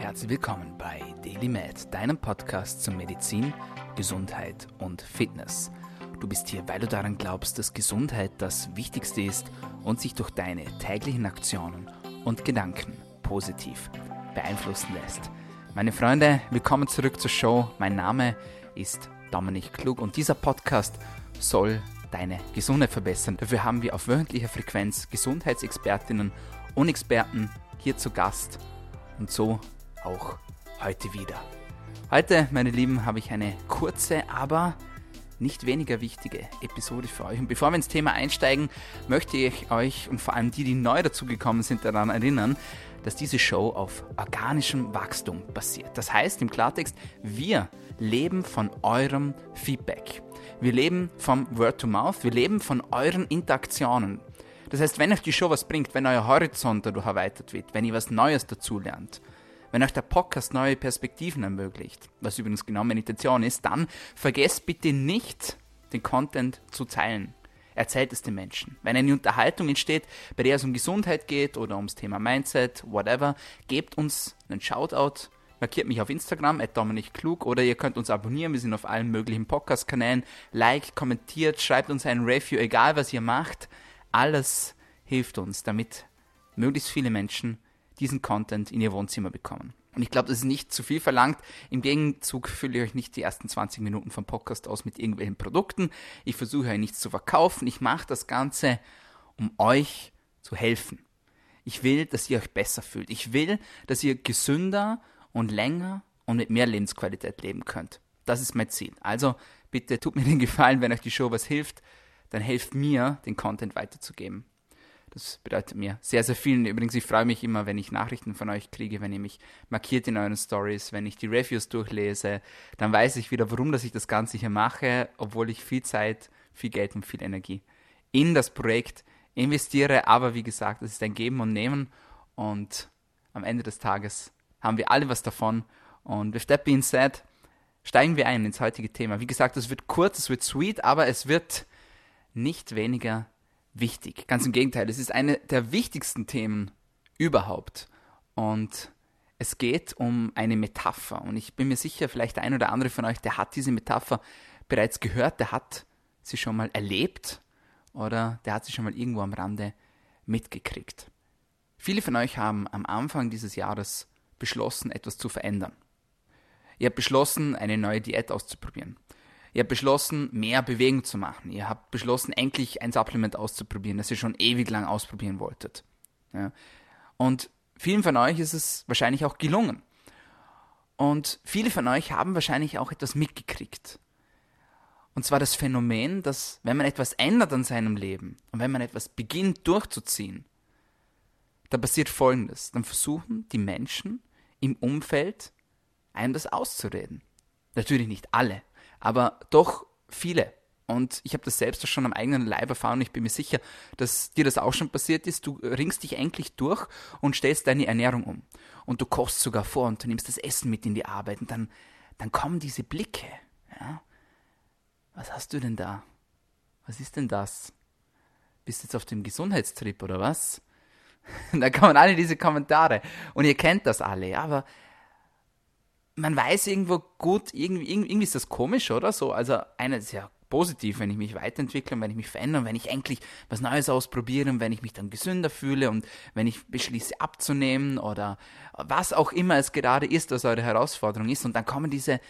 Herzlich willkommen bei DailyMed, deinem Podcast zu Medizin, Gesundheit und Fitness. Du bist hier, weil du daran glaubst, dass Gesundheit das Wichtigste ist und sich durch deine täglichen Aktionen und Gedanken positiv beeinflussen lässt. Meine Freunde, willkommen zurück zur Show. Mein Name ist Dominik Klug und dieser Podcast soll deine Gesundheit verbessern. Dafür haben wir auf wöchentlicher Frequenz Gesundheitsexpertinnen und Experten hier zu Gast und so auch heute wieder. Heute, meine Lieben, habe ich eine kurze, aber nicht weniger wichtige Episode für euch. Und bevor wir ins Thema einsteigen, möchte ich euch und vor allem die, die neu dazugekommen sind, daran erinnern, dass diese Show auf organischem Wachstum basiert. Das heißt im Klartext, wir leben von eurem Feedback. Wir leben vom Word to Mouth, wir leben von euren Interaktionen. Das heißt, wenn euch die Show was bringt, wenn euer Horizont dadurch erweitert wird, wenn ihr was Neues dazulernt, wenn euch der Podcast neue Perspektiven ermöglicht, was übrigens genau meine Intention ist, dann vergesst bitte nicht, den Content zu teilen. Erzählt es den Menschen. Wenn eine Unterhaltung entsteht, bei der es um Gesundheit geht oder ums Thema Mindset, whatever, gebt uns einen Shoutout, markiert mich auf Instagram, at Klug, oder ihr könnt uns abonnieren, wir sind auf allen möglichen Podcast-Kanälen, liked, kommentiert, schreibt uns ein Review, egal was ihr macht, alles hilft uns, damit möglichst viele Menschen diesen Content in ihr Wohnzimmer bekommen. Und ich glaube, das ist nicht zu viel verlangt. Im Gegenzug fülle ich euch nicht die ersten 20 Minuten vom Podcast aus mit irgendwelchen Produkten. Ich versuche euch nichts zu verkaufen. Ich mache das Ganze, um euch zu helfen. Ich will, dass ihr euch besser fühlt. Ich will, dass ihr gesünder und länger und mit mehr Lebensqualität leben könnt. Das ist mein Ziel. Also bitte tut mir den Gefallen, wenn euch die Show was hilft, dann helft mir, den Content weiterzugeben. Das bedeutet mir sehr, sehr viel. Und übrigens, ich freue mich immer, wenn ich Nachrichten von euch kriege, wenn ihr mich markiert in euren Stories, wenn ich die Reviews durchlese, dann weiß ich wieder, warum dass ich das Ganze hier mache, obwohl ich viel Zeit, viel Geld und viel Energie in das Projekt investiere. Aber wie gesagt, es ist ein Geben und Nehmen und am Ende des Tages haben wir alle was davon. Und with that being said, steigen wir ein ins heutige Thema. Wie gesagt, es wird kurz, es wird sweet, aber es wird nicht weniger wichtig. Ganz im Gegenteil, es ist eine der wichtigsten Themen überhaupt. Und es geht um eine Metapher. Und ich bin mir sicher, vielleicht der ein oder andere von euch, der hat diese Metapher bereits gehört, der hat sie schon mal erlebt oder der hat sie schon mal irgendwo am Rande mitgekriegt. Viele von euch haben am Anfang dieses Jahres beschlossen, etwas zu verändern. Ihr habt beschlossen, eine neue Diät auszuprobieren. Ihr habt beschlossen, mehr Bewegung zu machen. Ihr habt beschlossen, endlich ein Supplement auszuprobieren, das ihr schon ewig lang ausprobieren wolltet. Ja. Und vielen von euch ist es wahrscheinlich auch gelungen. Und viele von euch haben wahrscheinlich auch etwas mitgekriegt. Und zwar das Phänomen, dass wenn man etwas ändert an seinem Leben und wenn man etwas beginnt durchzuziehen, dann passiert Folgendes. Dann versuchen die Menschen im Umfeld einem das auszureden. Natürlich nicht alle, aber doch viele. Und ich habe das selbst schon am eigenen Leib erfahren. Ich bin mir sicher, dass dir das auch schon passiert ist. Du ringst dich endlich durch und stellst deine Ernährung um. Und du kochst sogar vor und du nimmst das Essen mit in die Arbeit. Und dann, dann kommen diese Blicke. Ja? Was hast du denn da? Was ist denn das? Bist jetzt auf dem Gesundheitstrip oder was? da kommen alle diese Kommentare. Und ihr kennt das alle. Aber man weiß irgendwo gut, irgendwie, irgendwie ist das komisch, oder? So, also einer ja positiv, wenn ich mich weiterentwickle und wenn ich mich verändere, wenn ich endlich was Neues ausprobiere und wenn ich mich dann gesünder fühle und wenn ich beschließe abzunehmen oder was auch immer es gerade ist, was eure Herausforderung ist. Und dann kommen diese,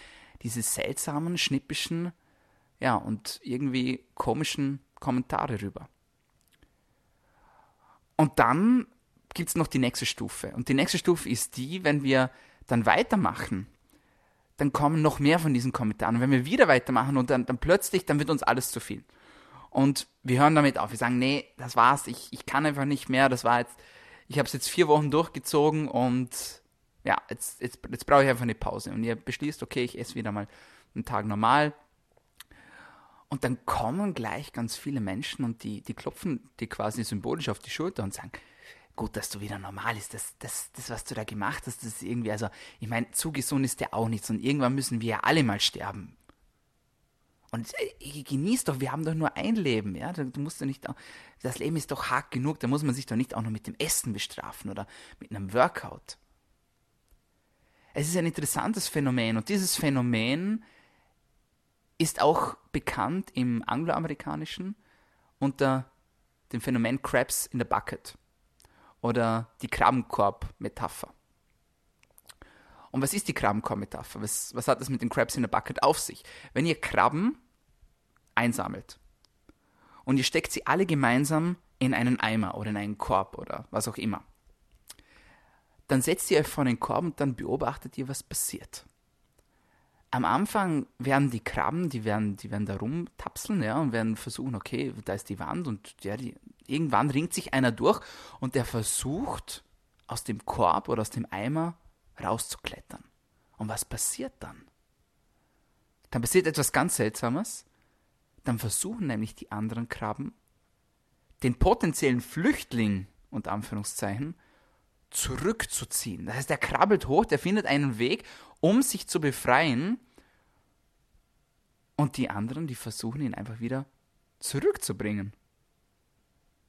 diese seltsamen, schnippischen, ja, und irgendwie komischen Kommentare rüber. Und dann gibt es noch die nächste Stufe. Und die nächste Stufe ist die, wenn wir dann weitermachen dann kommen noch mehr von diesen Kommentaren. Und wenn wir wieder weitermachen und dann, dann plötzlich, dann wird uns alles zu viel. Und wir hören damit auf. Wir sagen, nee, das war's, ich, ich kann einfach nicht mehr, das war jetzt, ich habe es jetzt vier Wochen durchgezogen und ja, jetzt, jetzt, jetzt brauche ich einfach eine Pause. Und ihr beschließt, okay, ich esse wieder mal einen Tag normal. Und dann kommen gleich ganz viele Menschen und die, die klopfen die quasi symbolisch auf die Schulter und sagen, gut, dass du wieder normal ist. Das, das, das, was du da gemacht hast, das ist irgendwie, also, ich meine, zu gesund ist der auch nichts und irgendwann müssen wir ja alle mal sterben. Und äh, genieß doch, wir haben doch nur ein Leben, ja. Du musst doch nicht, das Leben ist doch hart genug, da muss man sich doch nicht auch noch mit dem Essen bestrafen oder mit einem Workout. Es ist ein interessantes Phänomen und dieses Phänomen ist auch bekannt im angloamerikanischen unter dem Phänomen Crabs in the Bucket oder die Krabbenkorb-Metapher. Und was ist die Krabbenkorb-Metapher? Was, was hat das mit den Crabs in the Bucket auf sich? Wenn ihr Krabben einsammelt und ihr steckt sie alle gemeinsam in einen Eimer oder in einen Korb oder was auch immer, dann setzt ihr euch vor den Korb und dann beobachtet ihr, was passiert am Anfang werden die Krabben, die werden, die werden da rumtapseln, ja, und werden versuchen, okay, da ist die Wand und ja, die, irgendwann ringt sich einer durch und der versucht, aus dem Korb oder aus dem Eimer rauszuklettern. Und was passiert dann? Dann passiert etwas ganz Seltsames. Dann versuchen nämlich die anderen Krabben, den potenziellen Flüchtling, unter Anführungszeichen, zurückzuziehen. Das heißt, er krabbelt hoch, der findet einen Weg, um sich zu befreien. Und die anderen, die versuchen ihn einfach wieder zurückzubringen.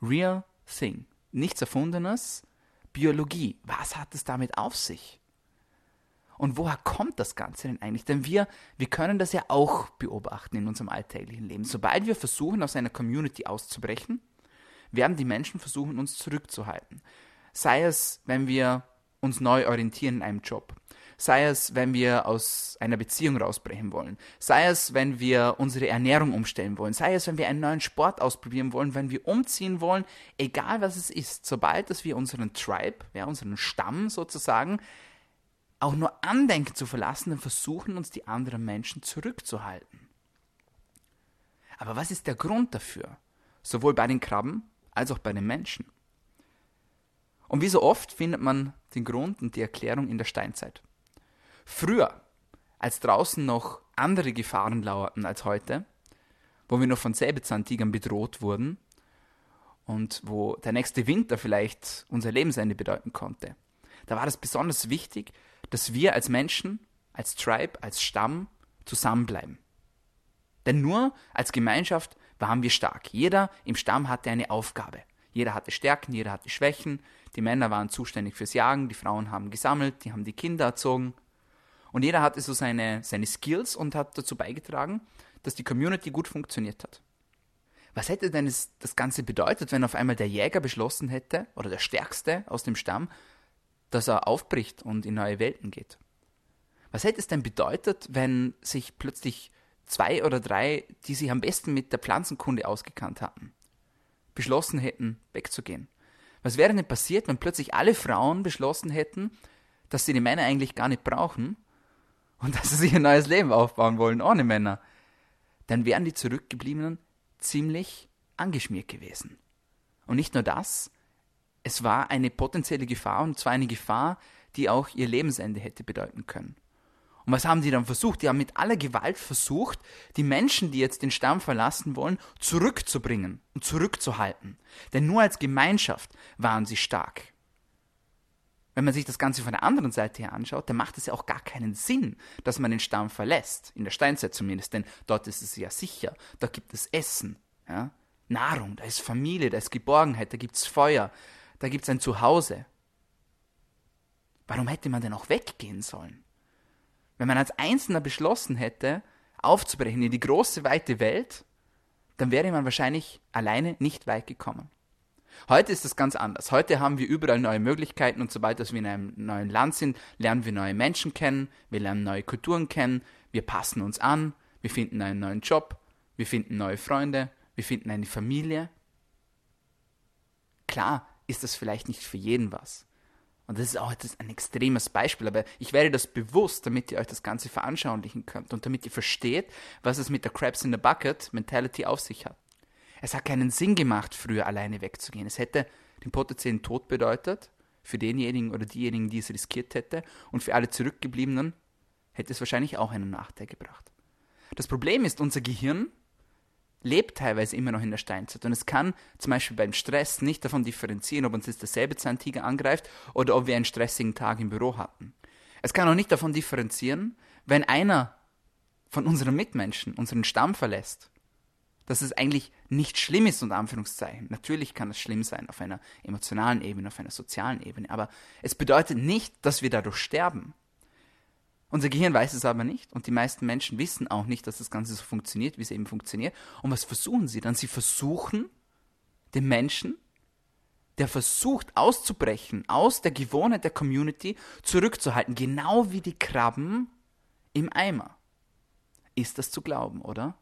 Real thing. Nichts Erfundenes. Biologie. Was hat es damit auf sich? Und woher kommt das Ganze denn eigentlich? Denn wir, wir können das ja auch beobachten in unserem alltäglichen Leben. Sobald wir versuchen, aus einer Community auszubrechen, werden die Menschen versuchen, uns zurückzuhalten. Sei es, wenn wir uns neu orientieren in einem Job. Sei es, wenn wir aus einer Beziehung rausbrechen wollen. Sei es, wenn wir unsere Ernährung umstellen wollen. Sei es, wenn wir einen neuen Sport ausprobieren wollen, wenn wir umziehen wollen. Egal was es ist. Sobald dass wir unseren Tribe, ja, unseren Stamm sozusagen, auch nur andenken zu verlassen, dann versuchen uns die anderen Menschen zurückzuhalten. Aber was ist der Grund dafür? Sowohl bei den Krabben als auch bei den Menschen. Und wie so oft findet man den Grund und die Erklärung in der Steinzeit. Früher, als draußen noch andere Gefahren lauerten als heute, wo wir noch von Säbelzahntigern bedroht wurden und wo der nächste Winter vielleicht unser Lebensende bedeuten konnte, da war es besonders wichtig, dass wir als Menschen, als Tribe, als Stamm zusammenbleiben. Denn nur als Gemeinschaft waren wir stark. Jeder im Stamm hatte eine Aufgabe. Jeder hatte Stärken, jeder hatte Schwächen. Die Männer waren zuständig fürs Jagen, die Frauen haben gesammelt, die haben die Kinder erzogen. Und jeder hatte so seine, seine Skills und hat dazu beigetragen, dass die Community gut funktioniert hat. Was hätte denn das, Ganze bedeutet, wenn auf einmal der Jäger beschlossen hätte, oder der Stärkste aus dem Stamm, dass er aufbricht und in neue Welten geht? Was hätte es denn bedeutet, wenn sich plötzlich zwei oder drei, die sich am besten mit der Pflanzenkunde ausgekannt hatten, beschlossen hätten, wegzugehen. Was wäre denn passiert, wenn plötzlich alle Frauen beschlossen hätten, dass sie die Männer eigentlich gar nicht brauchen und dass sie sich ein neues Leben aufbauen wollen ohne Männer? Dann wären die Zurückgebliebenen ziemlich angeschmiert gewesen. Und nicht nur das, es war eine potenzielle Gefahr und zwar eine Gefahr, die auch ihr Lebensende hätte bedeuten können. Und was haben die dann versucht? Die haben mit aller Gewalt versucht, die Menschen, die jetzt den Stamm verlassen wollen, zurückzubringen und zurückzuhalten. Denn nur als Gemeinschaft waren sie stark. Wenn man sich das Ganze von der anderen Seite her anschaut, dann macht es ja auch gar keinen Sinn, dass man den Stamm verlässt. In der Steinzeit zumindest, denn dort ist es ja sicher. Da gibt es Essen, ja? Nahrung, da ist Familie, da ist Geborgenheit, da gibt es Feuer, da gibt es ein Zuhause. Warum hätte man denn auch weggehen sollen? Wenn man als Einzelner beschlossen hätte, aufzubrechen in die große, weite Welt, dann wäre man wahrscheinlich alleine nicht weit gekommen. Heute ist das ganz anders. Heute haben wir überall neue Möglichkeiten und sobald wir in einem neuen Land sind, lernen wir neue Menschen kennen, wir lernen neue Kulturen kennen, wir passen uns an, wir finden einen neuen Job, wir finden neue Freunde, wir finden eine Familie. Klar ist das vielleicht nicht für jeden was. Und das ist auch jetzt ein extremes Beispiel, aber ich werde das bewusst, damit ihr euch das Ganze veranschaulichen könnt und damit ihr versteht, was es mit der Crabs in the Bucket Mentality auf sich hat. Es hat keinen Sinn gemacht, früher alleine wegzugehen. Es hätte den potenziellen Tod bedeutet, für denjenigen oder diejenigen, die es riskiert hätte, und für alle Zurückgebliebenen hätte es wahrscheinlich auch einen Nachteil gebracht. Das Problem ist, unser Gehirn lebt teilweise immer noch in der Steinzeit. Und es kann zum Beispiel beim Stress nicht davon differenzieren, ob uns jetzt derselbe Zahntiger angreift oder ob wir einen stressigen Tag im Büro hatten. Es kann auch nicht davon differenzieren, wenn einer von unseren Mitmenschen unseren Stamm verlässt, dass es eigentlich nicht schlimm ist, unter Anführungszeichen. Natürlich kann es schlimm sein auf einer emotionalen Ebene, auf einer sozialen Ebene, aber es bedeutet nicht, dass wir dadurch sterben. Unser Gehirn weiß es aber nicht und die meisten Menschen wissen auch nicht, dass das Ganze so funktioniert, wie es eben funktioniert. Und was versuchen sie dann? Sie versuchen, den Menschen, der versucht auszubrechen aus der Gewohnheit der Community, zurückzuhalten, genau wie die Krabben im Eimer. Ist das zu glauben, oder?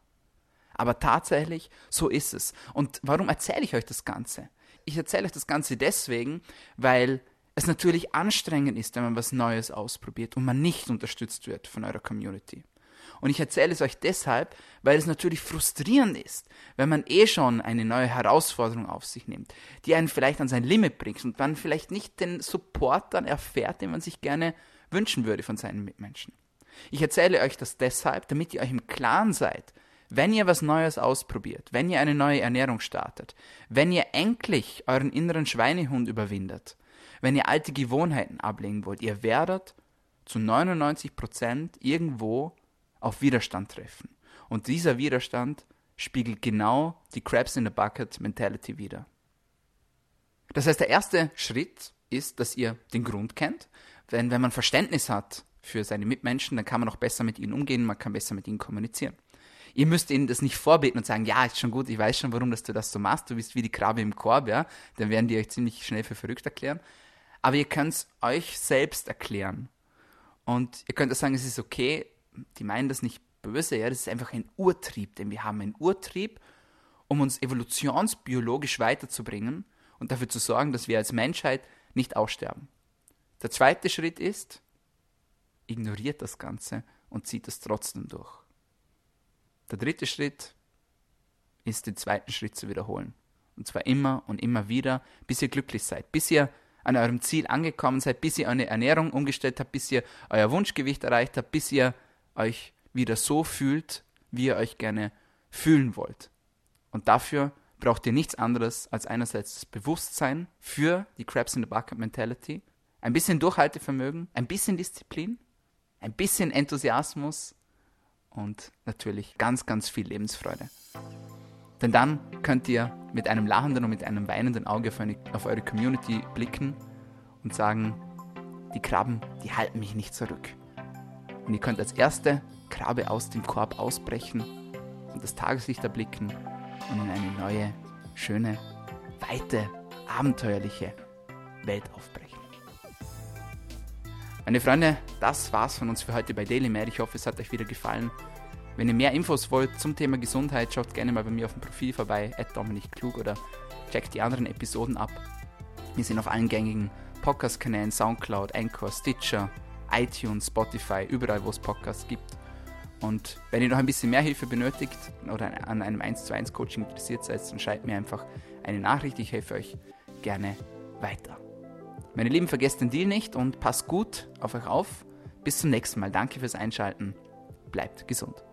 Aber tatsächlich, so ist es. Und warum erzähle ich euch das Ganze? Ich erzähle euch das Ganze deswegen, weil es natürlich anstrengend ist, wenn man was Neues ausprobiert und man nicht unterstützt wird von eurer Community. Und ich erzähle es euch deshalb, weil es natürlich frustrierend ist, wenn man eh schon eine neue Herausforderung auf sich nimmt, die einen vielleicht an sein Limit bringt und man vielleicht nicht den Support dann erfährt, den man sich gerne wünschen würde von seinen Mitmenschen. Ich erzähle euch das deshalb, damit ihr euch im Klaren seid, wenn ihr was Neues ausprobiert, wenn ihr eine neue Ernährung startet, wenn ihr endlich euren inneren Schweinehund überwindet, wenn ihr alte Gewohnheiten ablegen wollt, ihr werdet zu 99 Prozent irgendwo auf Widerstand treffen. Und dieser Widerstand spiegelt genau die Crabs in the Bucket Mentality wider. Das heißt, der erste Schritt ist, dass ihr den Grund kennt. Denn wenn man Verständnis hat für seine Mitmenschen, dann kann man auch besser mit ihnen umgehen, man kann besser mit ihnen kommunizieren. Ihr müsst ihnen das nicht vorbeten und sagen, ja, ist schon gut, ich weiß schon, warum dass du das so machst, du bist wie die Krabbe im Korb, ja. Dann werden die euch ziemlich schnell für verrückt erklären aber ihr könnt es euch selbst erklären. Und ihr könnt auch sagen, es ist okay, die meinen das nicht böse, ja, das ist einfach ein Urtrieb, denn wir haben einen Urtrieb, um uns evolutionsbiologisch weiterzubringen und dafür zu sorgen, dass wir als Menschheit nicht aussterben. Der zweite Schritt ist, ignoriert das Ganze und zieht es trotzdem durch. Der dritte Schritt ist, den zweiten Schritt zu wiederholen. Und zwar immer und immer wieder, bis ihr glücklich seid, bis ihr an eurem Ziel angekommen seid, bis ihr eure Ernährung umgestellt habt, bis ihr euer Wunschgewicht erreicht habt, bis ihr euch wieder so fühlt, wie ihr euch gerne fühlen wollt. Und dafür braucht ihr nichts anderes als einerseits das Bewusstsein für die Crabs in the Bucket Mentality, ein bisschen Durchhaltevermögen, ein bisschen Disziplin, ein bisschen Enthusiasmus und natürlich ganz, ganz viel Lebensfreude. Denn dann könnt ihr mit einem lachenden und mit einem weinenden Auge auf, eure Community blicken und sagen, die Krabben, die halten mich nicht zurück. Und ihr könnt als erste Krabbe aus dem Korb ausbrechen und das Tageslicht erblicken und in eine neue, schöne, weite, abenteuerliche Welt aufbrechen. Meine Freunde, das war's von uns für heute bei DailyMed. Ich hoffe, es hat euch wieder gefallen. Wenn ihr mehr Infos wollt zum Thema Gesundheit, schaut gerne mal bei mir auf dem Profil vorbei, Dominik Klug oder checkt die anderen Episoden ab. Wir sind auf allen gängigen Podcast-Kanälen, Soundcloud, Anchor, Stitcher, iTunes, Spotify, überall, wo es Podcasts gibt. Und wenn ihr noch ein bisschen mehr Hilfe benötigt oder an einem 1 zu 1 Coaching interessiert seid, dann schreibt mir einfach eine Nachricht. Ich helfe euch gerne weiter. Meine Lieben, vergesst den Deal nicht und passt gut auf euch auf. Bis zum nächsten Mal. Danke fürs Einschalten. Bleibt gesund.